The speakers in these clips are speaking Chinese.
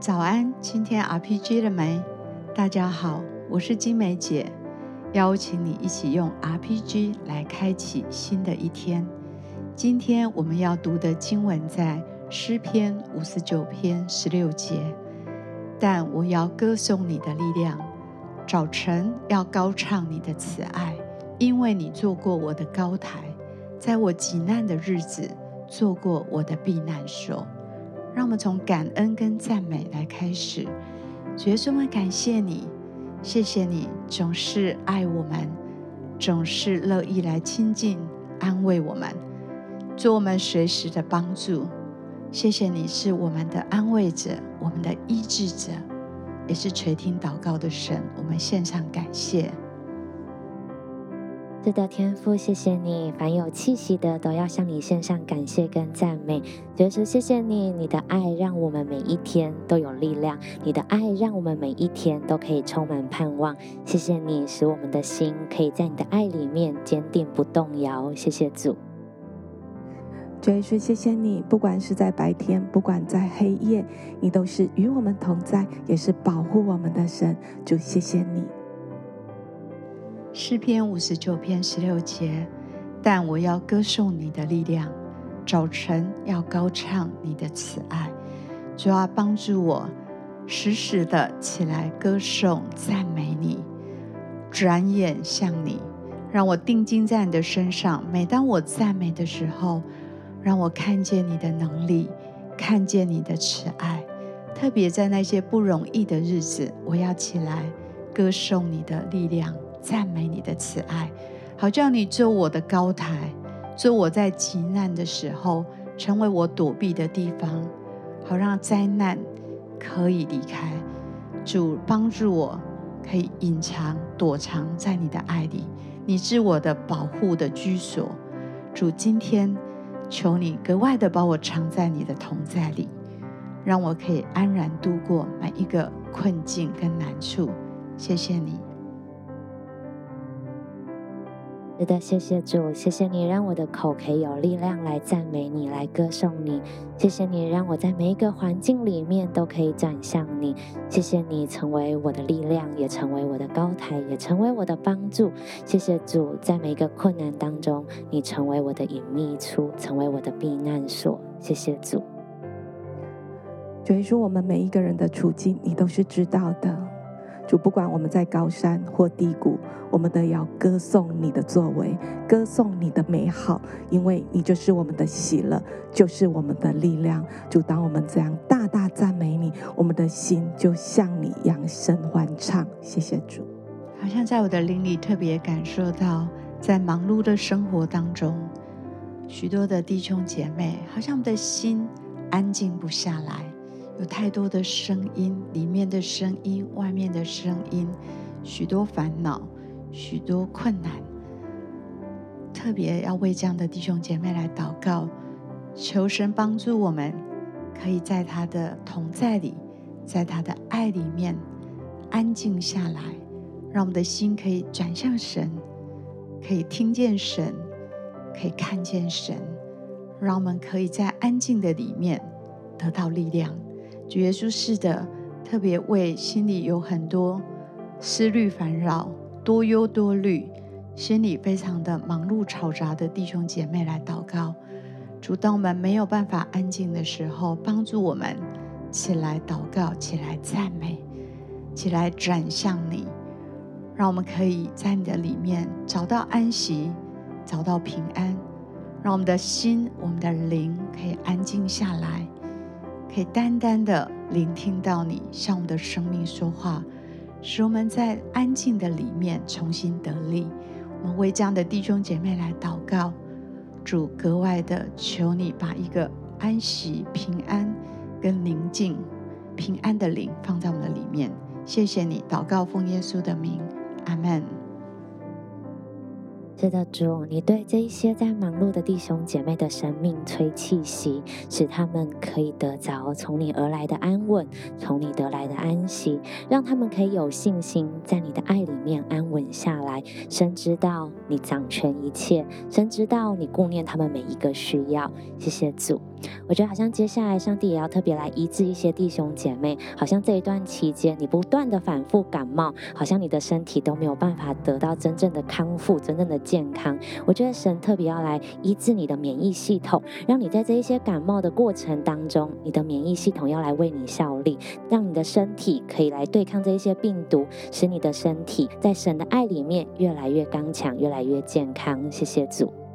早安，今天 RPG 了没？大家好，我是金梅姐，邀请你一起用 RPG 来开启新的一天。今天我们要读的经文在诗篇五十九篇十六节。但我要歌颂你的力量，早晨要高唱你的慈爱，因为你做过我的高台，在我极难的日子做过我的避难所。让我们从感恩跟赞美来开始。主耶稣，我们感谢你，谢谢你总是爱我们，总是乐意来亲近、安慰我们，做我们随时的帮助。谢谢你是我们的安慰者，我们的医治者，也是垂听祷告的神。我们献上感谢。是的，天父，谢谢你，凡有气息的都要向你献上感谢跟赞美。就是谢谢你，你的爱让我们每一天都有力量，你的爱让我们每一天都可以充满盼望。谢谢你，使我们的心可以在你的爱里面坚定不动摇。谢谢主。主耶稣，谢谢你，不管是在白天，不管在黑夜，你都是与我们同在，也是保护我们的神。主，谢谢你。诗篇五十九篇十六节，但我要歌颂你的力量，早晨要高唱你的慈爱，主要帮助我时时的起来歌颂赞美你，转眼向你，让我定睛在你的身上。每当我赞美的时候，让我看见你的能力，看见你的慈爱。特别在那些不容易的日子，我要起来歌颂你的力量。赞美你的慈爱，好叫你做我的高台，做我在极难的时候成为我躲避的地方，好让灾难可以离开。主帮助我，可以隐藏躲藏在你的爱里，你是我的保护的居所。主今天求你格外的把我藏在你的同在里，让我可以安然度过每一个困境跟难处。谢谢你。是的，谢谢主，谢谢你让我的口可以有力量来赞美你，来歌颂你。谢谢你让我在每一个环境里面都可以转向你。谢谢你成为我的力量，也成为我的高台，也成为我的帮助。谢谢主，在每一个困难当中，你成为我的隐秘处，成为我的避难所。谢谢主。所以说，我们每一个人的处境，你都是知道的。主，不管我们在高山或低谷，我们都要歌颂你的作为，歌颂你的美好，因为你就是我们的喜乐，就是我们的力量。主，当我们这样大大赞美你，我们的心就像你扬声欢唱。谢谢主。好像在我的灵里特别感受到，在忙碌的生活当中，许多的弟兄姐妹，好像我们的心安静不下来。有太多的声音，里面的声音，外面的声音，许多烦恼，许多困难。特别要为这样的弟兄姐妹来祷告，求神帮助我们，可以在他的同在里，在他的爱里面安静下来，让我们的心可以转向神，可以听见神，可以看见神，让我们可以在安静的里面得到力量。主耶稣是的，特别为心里有很多思虑烦扰、多忧多虑、心里非常的忙碌嘈杂的弟兄姐妹来祷告。主，当我们没有办法安静的时候，帮助我们起来祷告，起来赞美，起来转向你，让我们可以在你的里面找到安息，找到平安，让我们的心、我们的灵可以安静下来。可以单单的聆听到你向我们的生命说话，使我们在安静的里面重新得力。我们为这样的弟兄姐妹来祷告，主格外的求你把一个安息、平安跟宁静、平安的灵放在我们的里面。谢谢你，祷告奉耶稣的名，阿门。是的，主，你对这一些在忙碌的弟兄姐妹的生命吹气息，使他们可以得着从你而来的安稳，从你得来的安息，让他们可以有信心在你的爱里面安稳下来，深知道你掌权一切，深知道你顾念他们每一个需要。谢谢主。我觉得好像接下来上帝也要特别来医治一些弟兄姐妹，好像这一段期间你不断的反复感冒，好像你的身体都没有办法得到真正的康复、真正的健康。我觉得神特别要来医治你的免疫系统，让你在这一些感冒的过程当中，你的免疫系统要来为你效力，让你的身体可以来对抗这一些病毒，使你的身体在神的爱里面越来越刚强，越来越健康。谢谢主。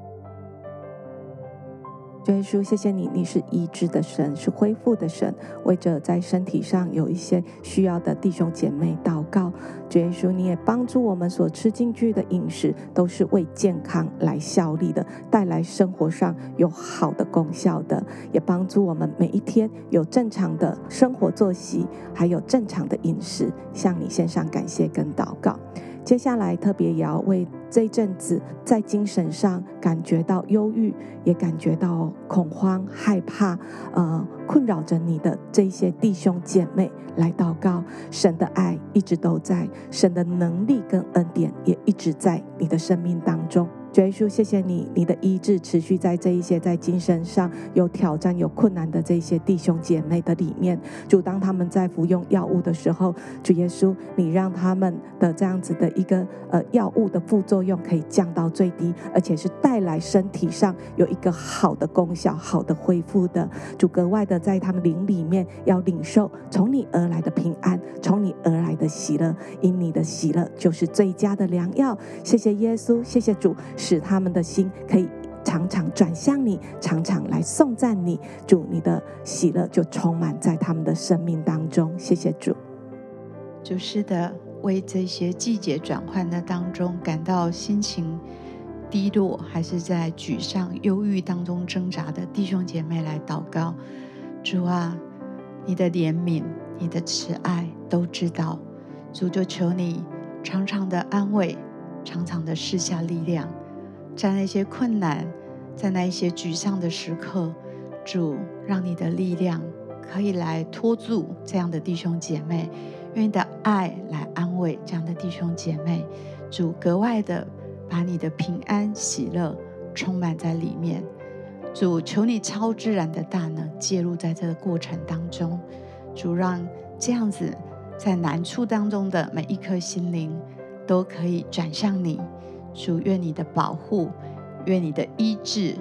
主耶稣，谢谢你，你是医治的神，是恢复的神。为着在身体上有一些需要的弟兄姐妹祷告，主耶稣，你也帮助我们所吃进去的饮食都是为健康来效力的，带来生活上有好的功效的，也帮助我们每一天有正常的生活作息，还有正常的饮食，向你献上感谢跟祷告。接下来特别也要为这阵子在精神上感觉到忧郁，也感觉到恐慌、害怕，呃，困扰着你的这些弟兄姐妹来祷告。神的爱一直都在，神的能力跟恩典也一直在你的生命当中。主耶稣，谢谢你，你的医治持续在这一些在精神上有挑战、有困难的这些弟兄姐妹的里面。主，当他们在服用药物的时候，主耶稣，你让他们的这样子的一个呃药物的副作用可以降到最低，而且是带来身体上有一个好的功效、好的恢复的。主，格外的在他们灵里面要领受从你而来的平安，从你而来的喜乐，因你的喜乐就是最佳的良药。谢谢耶稣，谢谢主。使他们的心可以常常转向你，常常来颂赞你。主，你的喜乐就充满在他们的生命当中。谢谢主。主是的，为这些季节转换的当中感到心情低落，还是在沮丧、忧郁当中挣扎的弟兄姐妹来祷告。主啊，你的怜悯、你的慈爱都知道。主就求你常常的安慰，常常的施下力量。在那些困难，在那一些沮丧的时刻，主让你的力量可以来托住这样的弟兄姐妹，用你的爱来安慰这样的弟兄姐妹。主格外的把你的平安喜乐充满在里面。主求你超自然的大能介入在这个过程当中。主让这样子在难处当中的每一颗心灵都可以转向你。主，愿你的保护，愿你的医治，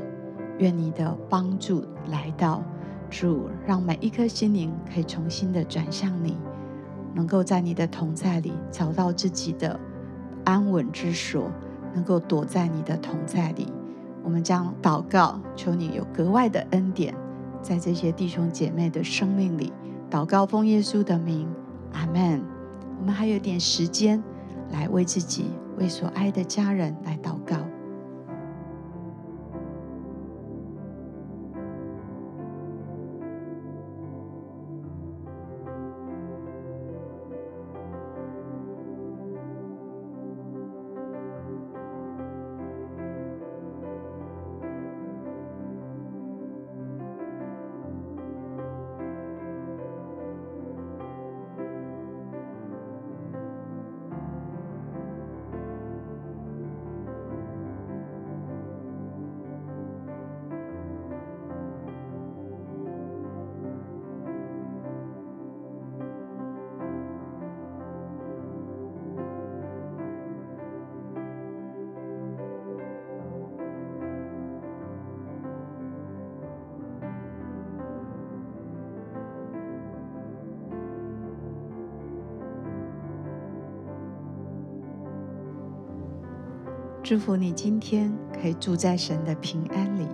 愿你的帮助来到。主，让每一颗心灵可以重新的转向你，能够在你的同在里找到自己的安稳之所，能够躲在你的同在里。我们将祷告，求你有格外的恩典，在这些弟兄姐妹的生命里。祷告奉耶稣的名，阿门。我们还有点时间，来为自己。为所爱的家人来祷告。祝福你今天可以住在神的平安里。